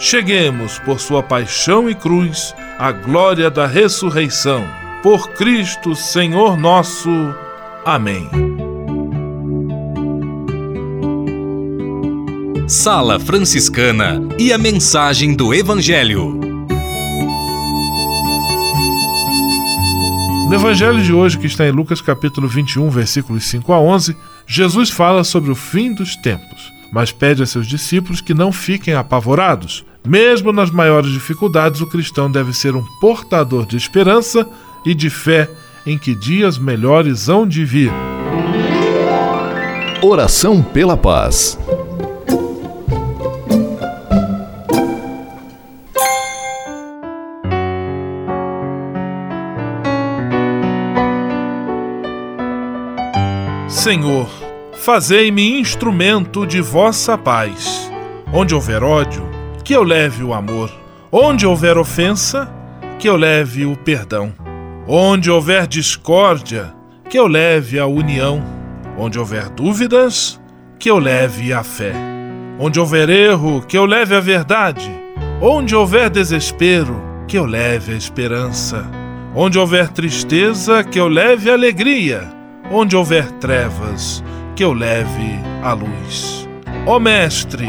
cheguemos, por sua paixão e cruz, à glória da ressurreição. Por Cristo, Senhor nosso. Amém. Sala Franciscana e a mensagem do Evangelho. No evangelho de hoje, que está em Lucas capítulo 21, versículos 5 a 11, Jesus fala sobre o fim dos tempos, mas pede a seus discípulos que não fiquem apavorados. Mesmo nas maiores dificuldades, o cristão deve ser um portador de esperança e de fé em que dias melhores hão de vir. Oração pela paz. Senhor, fazei-me instrumento de vossa paz. Onde houver ódio, que eu leve o amor. Onde houver ofensa, que eu leve o perdão. Onde houver discórdia, que eu leve a união. Onde houver dúvidas, que eu leve a fé. Onde houver erro, que eu leve a verdade. Onde houver desespero, que eu leve a esperança. Onde houver tristeza, que eu leve alegria Onde houver trevas, que eu leve a luz. Ó Mestre,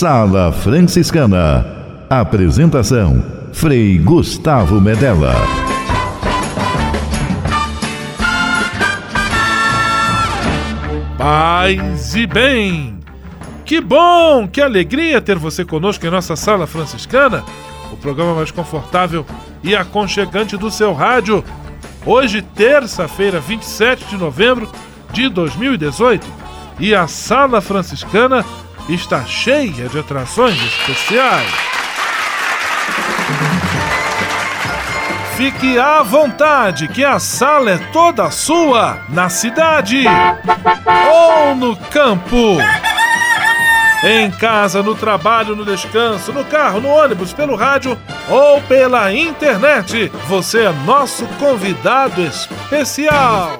Sala Franciscana. Apresentação: Frei Gustavo Medella. Paz e bem! Que bom, que alegria ter você conosco em nossa Sala Franciscana, o programa mais confortável e aconchegante do seu rádio. Hoje, terça-feira, 27 de novembro de 2018, e a Sala Franciscana está cheia de atrações especiais. Fique à vontade, que a sala é toda sua, na cidade ou no campo. Em casa, no trabalho, no descanso, no carro, no ônibus, pelo rádio ou pela internet, você é nosso convidado especial.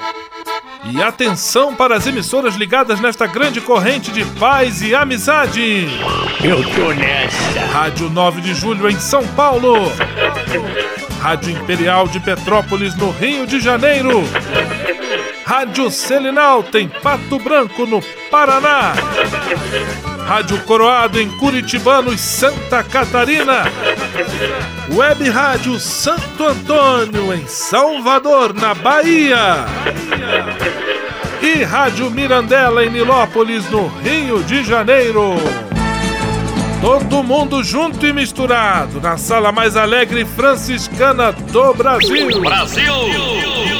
E atenção para as emissoras ligadas nesta grande corrente de paz e amizade. Eu tô nessa. Rádio 9 de Julho em São Paulo. Rádio Imperial de Petrópolis no Rio de Janeiro. Rádio Selinal tem Pato Branco no Paraná. Rádio Coroado em Curitibanos, Santa Catarina. Web Rádio Santo Antônio em Salvador, na Bahia. E Rádio Mirandela em Nilópolis, no Rio de Janeiro. Todo mundo junto e misturado na sala mais alegre franciscana do Brasil. Brasil!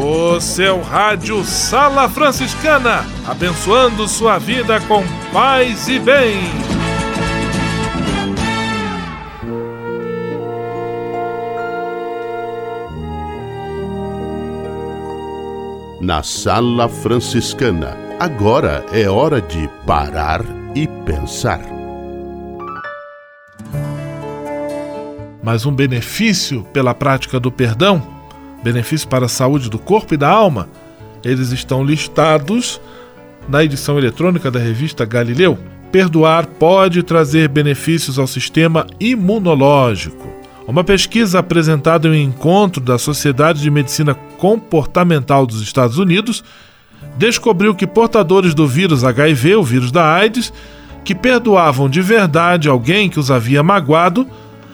O seu rádio Sala Franciscana, abençoando sua vida com paz e bem. Na Sala Franciscana, agora é hora de parar e pensar. Mas um benefício pela prática do perdão, benefício para a saúde do corpo e da alma, eles estão listados na edição eletrônica da revista Galileu. Perdoar pode trazer benefícios ao sistema imunológico. Uma pesquisa apresentada em um encontro da Sociedade de Medicina Comportamental dos Estados Unidos descobriu que portadores do vírus HIV, o vírus da AIDS, que perdoavam de verdade alguém que os havia magoado,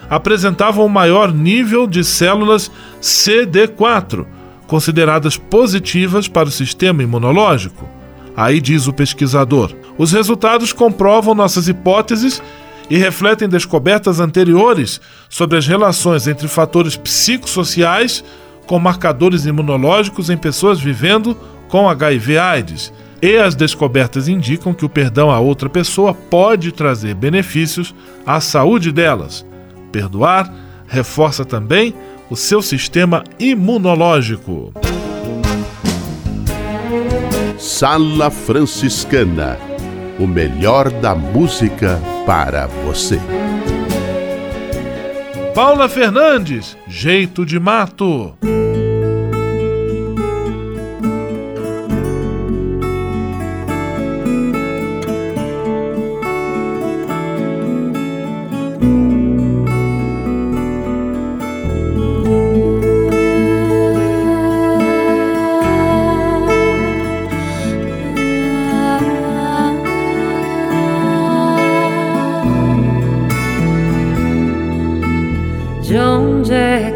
apresentavam maior nível de células CD4, consideradas positivas para o sistema imunológico. Aí diz o pesquisador: os resultados comprovam nossas hipóteses e refletem descobertas anteriores sobre as relações entre fatores psicossociais com marcadores imunológicos em pessoas vivendo com HIV/AIDS. E as descobertas indicam que o perdão a outra pessoa pode trazer benefícios à saúde delas. Perdoar reforça também o seu sistema imunológico. Sala Franciscana o melhor da música para você. Paula Fernandes, Jeito de Mato.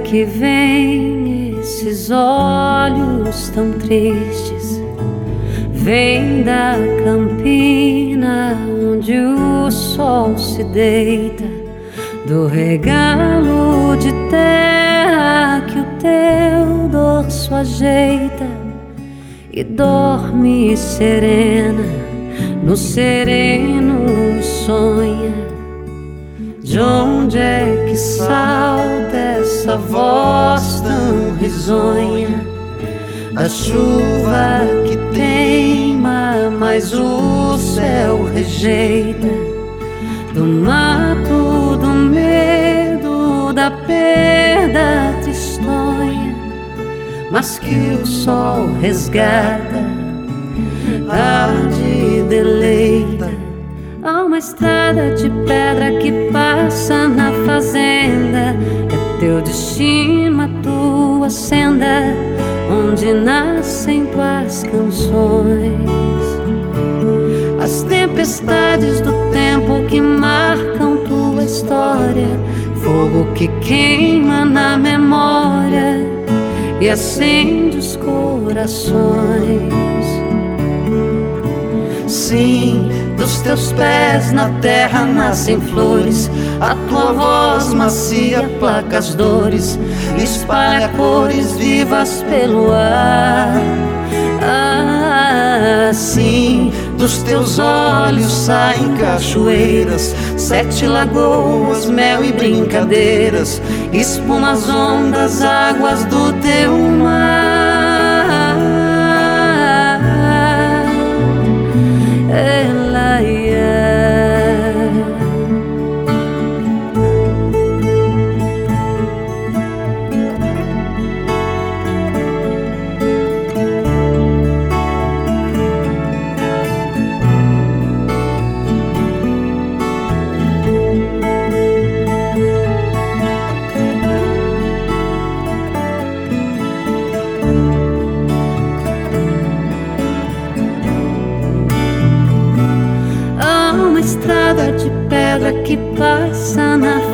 Que vem esses olhos tão tristes? Vem da campina onde o sol se deita, do regalo de terra que o teu dorso ajeita e dorme serena, no sereno sonha. De onde é que salta essa voz tão risonha? A chuva que teima, mas o céu rejeita. Do mato, do medo, da perda tristonha, mas que o sol resgata, tarde deleita. Há uma estrada de pedra que passa na fazenda. Teu destino, a tua senda, onde nascem tuas canções. As tempestades do tempo que marcam tua história, fogo que queima na memória e acende os corações. Sim, dos teus pés na terra nascem flores, a tua voz macia placa as dores, espalha cores vivas pelo ar. Assim, dos teus olhos saem cachoeiras, sete lagoas, mel e brincadeiras, espuma as ondas, águas do teu mar.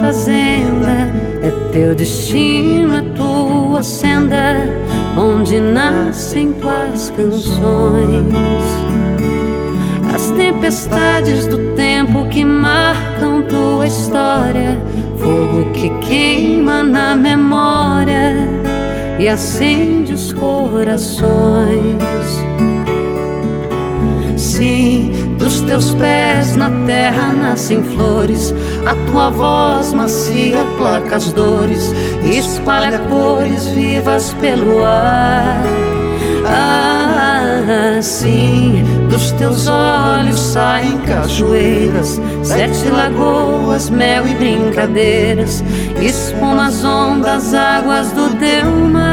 Fazenda. É teu destino, a tua senda, onde nascem tuas canções. As tempestades do tempo que marcam tua história, fogo que queima na memória e acende os corações. Sim, teus pés na terra nascem flores, a tua voz macia placa as dores, espalha cores vivas pelo ar. Ah, sim, dos teus olhos saem cachoeiras, sete lagoas, mel e brincadeiras, expõe as ondas, águas do teu mar.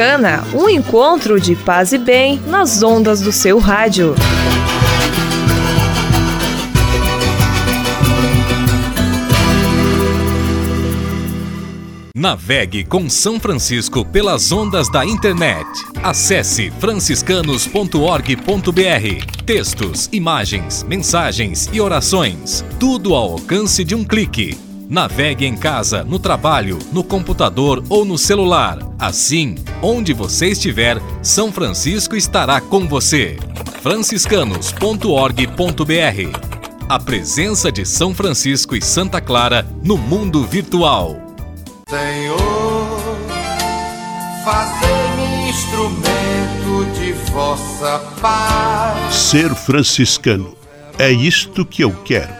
Franciscana, um encontro de paz e bem nas ondas do seu rádio. Navegue com São Francisco pelas ondas da internet. Acesse franciscanos.org.br. Textos, imagens, mensagens e orações. Tudo ao alcance de um clique Navegue em casa, no trabalho, no computador ou no celular. Assim, onde você estiver, São Francisco estará com você. franciscanos.org.br A presença de São Francisco e Santa Clara no mundo virtual. Senhor, fazei-me instrumento de vossa paz. Ser franciscano é isto que eu quero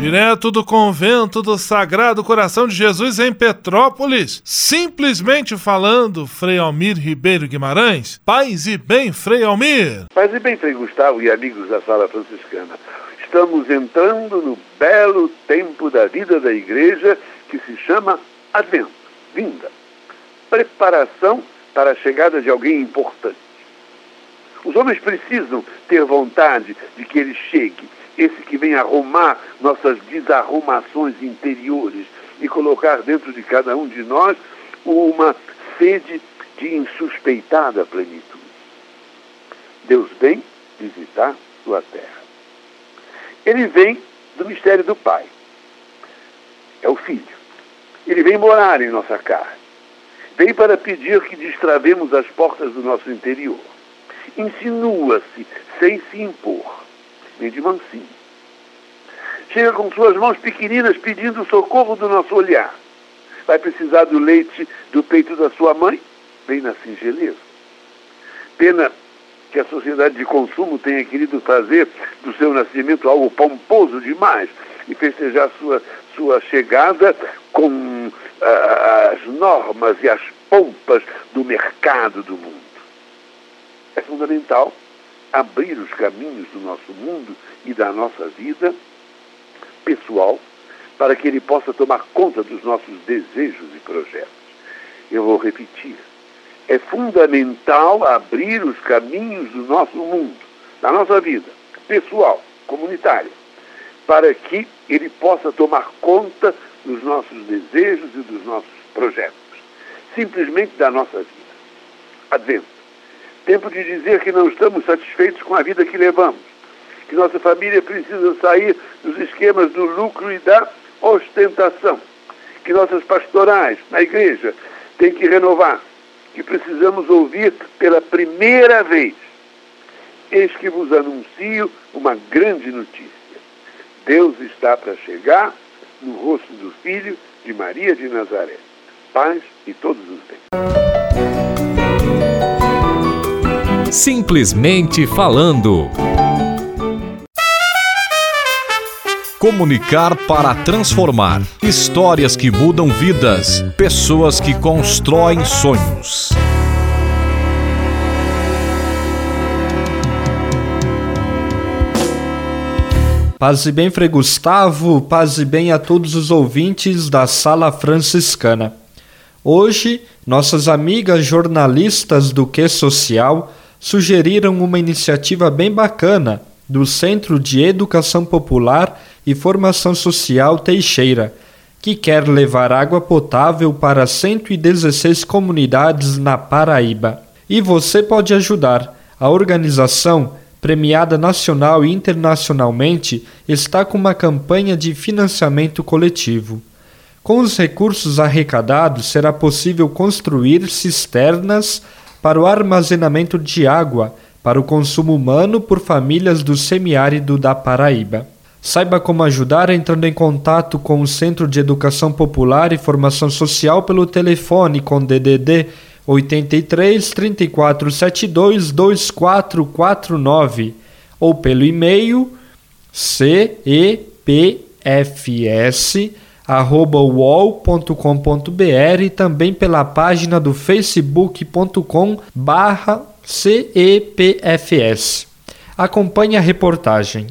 Direto do convento do Sagrado Coração de Jesus em Petrópolis, simplesmente falando, Frei Almir Ribeiro Guimarães. Paz e bem, Frei Almir. Paz e bem, Frei Gustavo e amigos da Sala Franciscana. Estamos entrando no belo tempo da vida da igreja que se chama Advento, vinda. Preparação para a chegada de alguém importante. Os homens precisam ter vontade de que ele chegue esse que vem arrumar nossas desarrumações interiores e colocar dentro de cada um de nós uma sede de insuspeitada plenitude. Deus vem visitar sua terra. Ele vem do mistério do Pai. É o Filho. Ele vem morar em nossa carne. Vem para pedir que destravemos as portas do nosso interior. Insinua-se sem se impor vem de mansinho. Chega com suas mãos pequeninas pedindo o socorro do nosso olhar. Vai precisar do leite do peito da sua mãe? Vem na singeleza. Pena que a sociedade de consumo tenha querido fazer do seu nascimento algo pomposo demais e festejar sua, sua chegada com as normas e as pompas do mercado do mundo. É fundamental abrir os caminhos do nosso mundo e da nossa vida pessoal para que ele possa tomar conta dos nossos desejos e projetos. Eu vou repetir. É fundamental abrir os caminhos do nosso mundo, da nossa vida, pessoal, comunitária, para que ele possa tomar conta dos nossos desejos e dos nossos projetos, simplesmente da nossa vida. Advento. Tempo de dizer que não estamos satisfeitos com a vida que levamos, que nossa família precisa sair dos esquemas do lucro e da ostentação, que nossas pastorais na igreja têm que renovar, que precisamos ouvir pela primeira vez. Eis que vos anuncio uma grande notícia. Deus está para chegar no rosto do Filho de Maria de Nazaré. Paz e todos os bens. Simplesmente falando. Comunicar para transformar. Histórias que mudam vidas. Pessoas que constroem sonhos. Paz e bem, Frei Gustavo, paz e bem a todos os ouvintes da Sala Franciscana. Hoje, nossas amigas jornalistas do Que Social sugeriram uma iniciativa bem bacana do Centro de Educação Popular e Formação Social Teixeira, que quer levar água potável para 116 comunidades na Paraíba. E você pode ajudar. A organização, premiada nacional e internacionalmente, está com uma campanha de financiamento coletivo. Com os recursos arrecadados, será possível construir cisternas para o armazenamento de água para o consumo humano por famílias do semiárido da Paraíba. Saiba como ajudar entrando em contato com o Centro de Educação Popular e Formação Social pelo telefone com DDD 83 3472 2449 ou pelo e-mail cepfs@uol.com.br e também pela página do facebook.com/cepfs. Acompanhe a reportagem.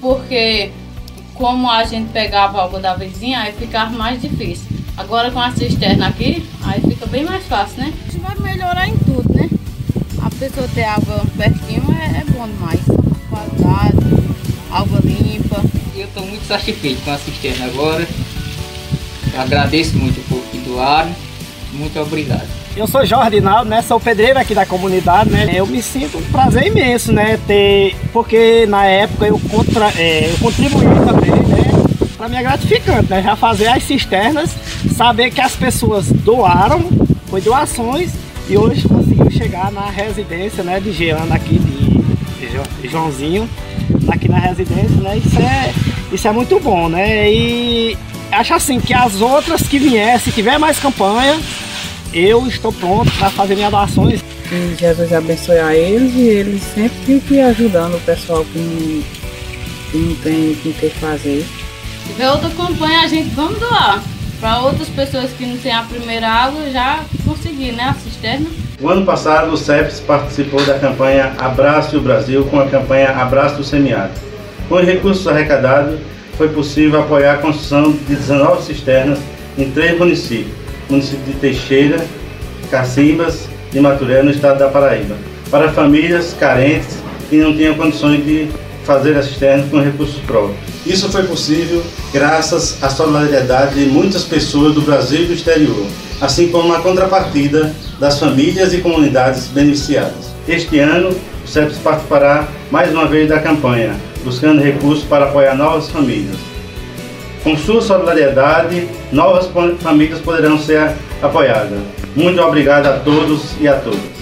porque como a gente pegava água da vizinha, aí ficava mais difícil. Agora com a cisterna aqui, aí fica bem mais fácil, né? A gente vai melhorar em tudo, né? A pessoa ter água pertinho é, é bom demais. Qualidade, água limpa. Eu estou muito satisfeito com a cisterna agora. Eu agradeço muito por que doaram. Muito obrigado. Eu sou Jorge Dinaldo, né? Sou pedreiro aqui da comunidade, né? Eu me sinto um prazer imenso, né? Ter, porque na época eu, contra, é, eu contribuí também, né? Para mim é gratificante, né? Já fazer as cisternas, saber que as pessoas doaram, foi doações e hoje conseguiu chegar na residência, né? De Geana aqui de, de Joãozinho, aqui na residência, né? Isso é, isso é muito bom, né? E acho assim que as outras que viessem, tiver mais campanha, eu estou pronto para fazer minhas doações. Que Jesus abençoe a eles e eles sempre fiquem ajudando o pessoal que não, que não tem o que fazer. Se tiver outra campanha, a gente vamos doar. Para outras pessoas que não têm a primeira água, já conseguir, né? A cisterna. O ano passado, o CEPS participou da campanha Abraço o Brasil com a campanha Abraço o Semiárido. Com os recursos arrecadados, foi possível apoiar a construção de 19 cisternas em três municípios município de Teixeira, Cacimbas e Maturé, no estado da Paraíba, para famílias carentes que não tinham condições de fazer a cisterna com recursos próprios. Isso foi possível graças à solidariedade de muitas pessoas do Brasil e do exterior, assim como a contrapartida das famílias e comunidades beneficiadas. Este ano, o CEPS participará mais uma vez da campanha, buscando recursos para apoiar novas famílias. Com sua solidariedade, novas famílias poderão ser apoiadas. Muito obrigado a todos e a todas.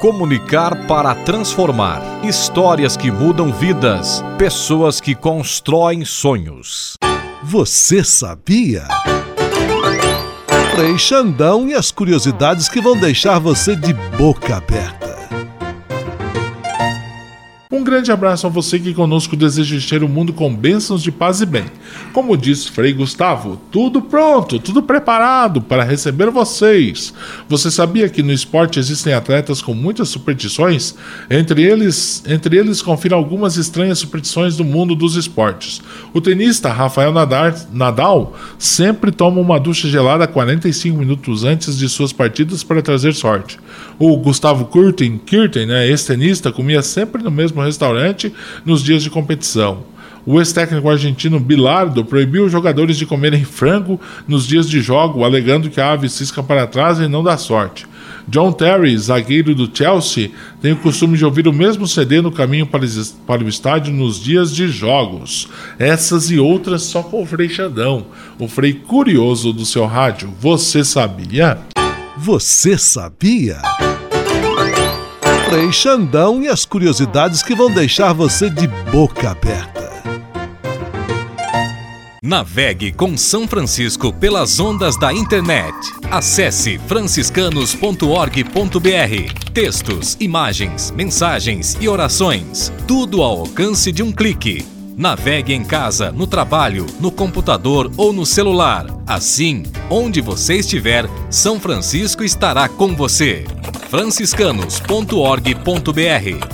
Comunicar para transformar. Histórias que mudam vidas. Pessoas que constroem sonhos. Você sabia? Frei Xandão e as curiosidades que vão deixar você de boca aberta. Um grande abraço a você que conosco deseja encher o mundo com bênçãos de paz e bem. Como disse Frei Gustavo, tudo pronto, tudo preparado para receber vocês. Você sabia que no esporte existem atletas com muitas superstições? Entre eles, entre eles confira algumas estranhas superstições do mundo dos esportes. O tenista Rafael Nadal sempre toma uma ducha gelada 45 minutos antes de suas partidas para trazer sorte. O Gustavo Kurten, Kirten, né, ex-tenista, comia sempre no mesmo restaurante nos dias de competição. O ex-técnico argentino Bilardo proibiu os jogadores de comerem frango nos dias de jogo, alegando que a ave cisca para trás e não dá sorte. John Terry, zagueiro do Chelsea, tem o costume de ouvir o mesmo CD no caminho para o estádio nos dias de jogos. Essas e outras só com o Frei Xandão, o Frei curioso do seu rádio. Você sabia? Você sabia? Frei Xandão e as curiosidades que vão deixar você de boca aberta. Navegue com São Francisco pelas ondas da internet. Acesse franciscanos.org.br. Textos, imagens, mensagens e orações. Tudo ao alcance de um clique. Navegue em casa, no trabalho, no computador ou no celular. Assim, onde você estiver, São Francisco estará com você franciscanos.org.br.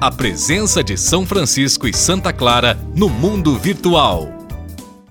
A presença de São Francisco e Santa Clara no mundo virtual.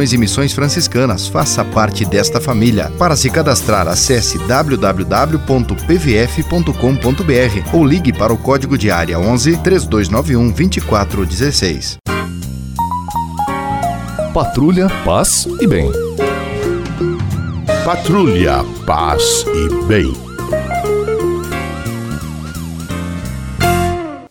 Missões e Missões Franciscanas. Faça parte desta família. Para se cadastrar, acesse www.pvf.com.br ou ligue para o código de área 11 3291 2416. Patrulha, paz e bem. Patrulha, paz e bem.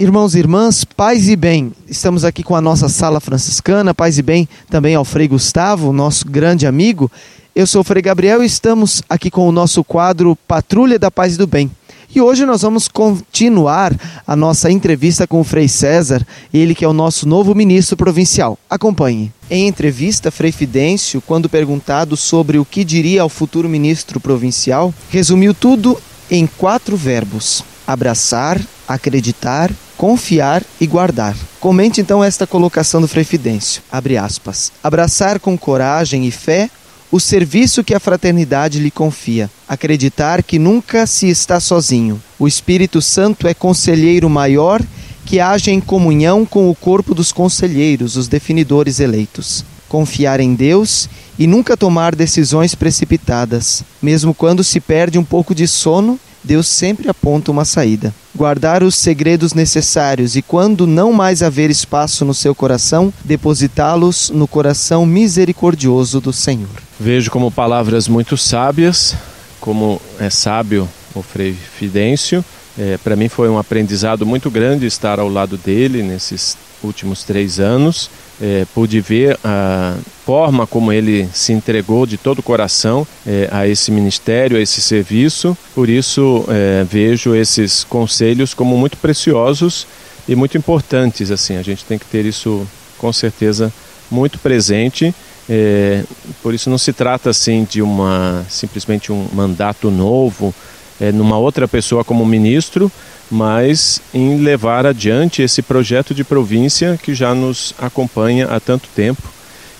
Irmãos e irmãs, paz e bem. Estamos aqui com a nossa sala franciscana, paz e bem, também ao Frei Gustavo, nosso grande amigo. Eu sou o Frei Gabriel e estamos aqui com o nosso quadro Patrulha da Paz e do Bem. E hoje nós vamos continuar a nossa entrevista com o Frei César, ele que é o nosso novo ministro provincial. Acompanhe. Em entrevista, Frei Fidêncio, quando perguntado sobre o que diria ao futuro ministro provincial, resumiu tudo em quatro verbos: abraçar, acreditar, confiar e guardar. Comente então esta colocação do Frei Fidêncio. Abre aspas. Abraçar com coragem e fé o serviço que a fraternidade lhe confia. Acreditar que nunca se está sozinho. O Espírito Santo é conselheiro maior que age em comunhão com o corpo dos conselheiros, os definidores eleitos. Confiar em Deus e nunca tomar decisões precipitadas, mesmo quando se perde um pouco de sono Deus sempre aponta uma saída. Guardar os segredos necessários e, quando não mais haver espaço no seu coração, depositá-los no coração misericordioso do Senhor. Vejo como palavras muito sábias, como é sábio o Frei Fidêncio. É, Para mim foi um aprendizado muito grande estar ao lado dele nesses últimos três anos é, pude ver a forma como ele se entregou de todo o coração é, a esse ministério, a esse serviço. Por isso é, vejo esses conselhos como muito preciosos e muito importantes. Assim, a gente tem que ter isso com certeza muito presente. É, por isso não se trata assim de uma simplesmente um mandato novo é, numa outra pessoa como ministro, mas em levar adiante esse projeto de província que já nos acompanha há tanto tempo,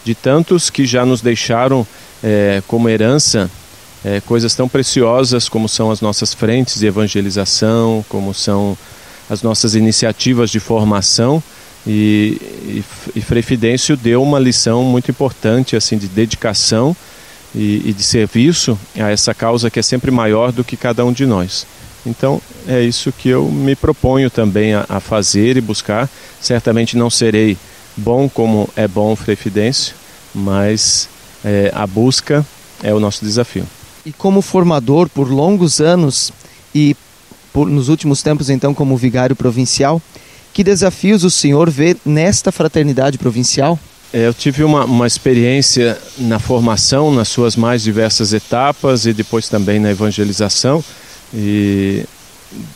de tantos que já nos deixaram é, como herança é, coisas tão preciosas como são as nossas frentes de evangelização, como são as nossas iniciativas de formação. E, e, e Frei Fidêncio deu uma lição muito importante assim de dedicação e, e de serviço a essa causa que é sempre maior do que cada um de nós. Então é isso que eu me proponho também a, a fazer e buscar. Certamente não serei bom como é bom o Frei Fidêncio, mas é, a busca é o nosso desafio. E como formador por longos anos e por, nos últimos tempos então como vigário provincial, que desafios o senhor vê nesta fraternidade provincial? É, eu tive uma, uma experiência na formação, nas suas mais diversas etapas e depois também na evangelização e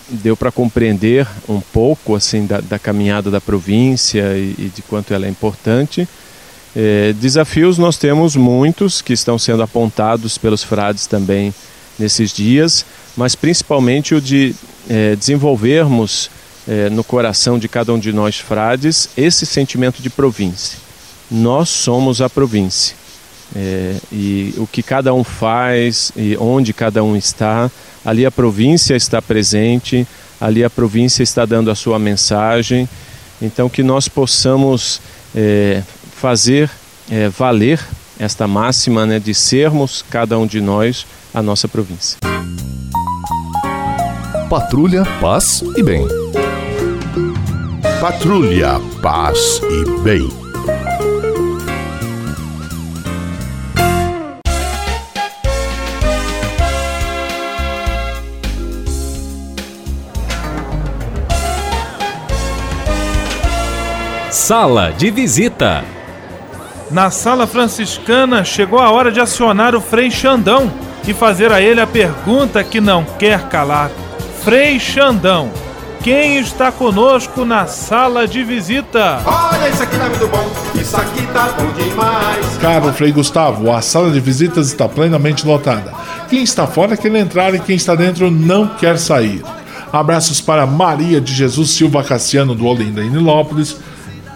deu para compreender um pouco assim da, da caminhada da província e, e, de quanto ela é importante. É, desafios nós temos muitos que estão sendo apontados pelos frades também nesses dias, mas principalmente o de é, desenvolvermos é, no coração de cada um de nós frades esse sentimento de província nós somos a província. É, e o que cada um faz e onde cada um está, ali a província está presente, ali a província está dando a sua mensagem. Então, que nós possamos é, fazer é, valer esta máxima né, de sermos, cada um de nós, a nossa província. Patrulha, paz e bem. Patrulha, paz e bem. Sala de visita. Na sala franciscana chegou a hora de acionar o Frei Xandão e fazer a ele a pergunta que não quer calar. Frei Xandão, quem está conosco na sala de visita? Olha, isso aqui tá muito bom, isso aqui tá bom demais. Caro Frei Gustavo, a sala de visitas está plenamente lotada. Quem está fora quer entrar e quem está dentro não quer sair. Abraços para Maria de Jesus Silva Cassiano do Olinda em Nilópolis,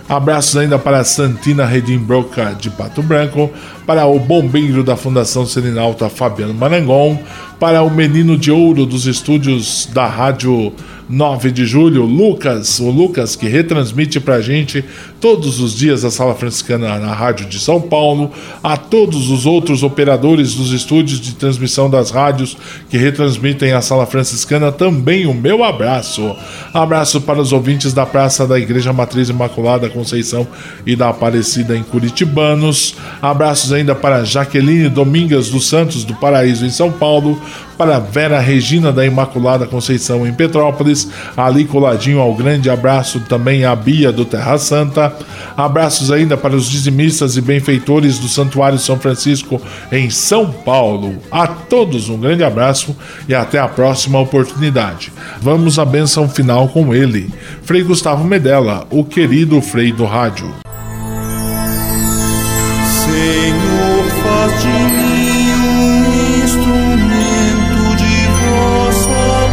Abraços ainda para Santina Redimbroca de Pato Branco, para o bombeiro da Fundação Serenalta Fabiano Marangon, para o menino de ouro dos estúdios da Rádio 9 de julho, Lucas, o Lucas que retransmite para a gente todos os dias a Sala Franciscana na Rádio de São Paulo, a todos os outros operadores dos estúdios de transmissão das rádios que retransmitem a Sala Franciscana, também o meu abraço. Abraço para os ouvintes da Praça da Igreja Matriz Imaculada Conceição e da Aparecida em Curitibanos. Abraços ainda para Jaqueline Domingas dos Santos do Paraíso em São Paulo, para Vera Regina da Imaculada Conceição em Petrópolis, ali coladinho ao grande abraço também a Bia do Terra Santa. Abraços ainda para os dizimistas e benfeitores do Santuário São Francisco em São Paulo. A todos um grande abraço e até a próxima oportunidade. Vamos à benção final com ele, Frei Gustavo Medella, o querido Frei do Rádio. Faz de mim um instrumento de vossa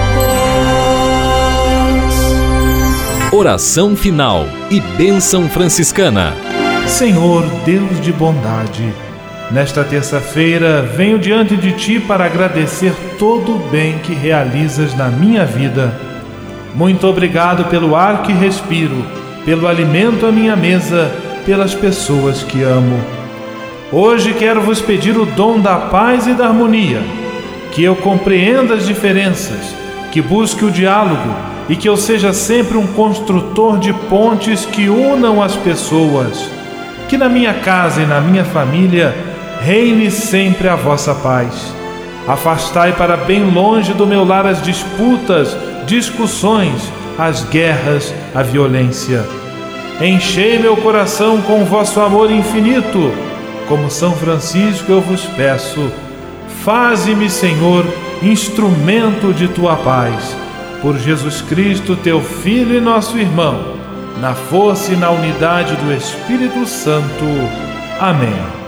paz. Oração final e bênção franciscana. Senhor, Deus de bondade, nesta terça-feira venho diante de Ti para agradecer todo o bem que realizas na minha vida. Muito obrigado pelo ar que respiro, pelo alimento à minha mesa, pelas pessoas que amo. Hoje quero vos pedir o dom da paz e da harmonia, que eu compreenda as diferenças, que busque o diálogo e que eu seja sempre um construtor de pontes que unam as pessoas. Que na minha casa e na minha família reine sempre a vossa paz. Afastai para bem longe do meu lar as disputas, discussões, as guerras, a violência. Enchei meu coração com vosso amor infinito. Como São Francisco eu vos peço, faze-me, Senhor, instrumento de tua paz. Por Jesus Cristo, teu Filho e nosso irmão, na força e na unidade do Espírito Santo. Amém.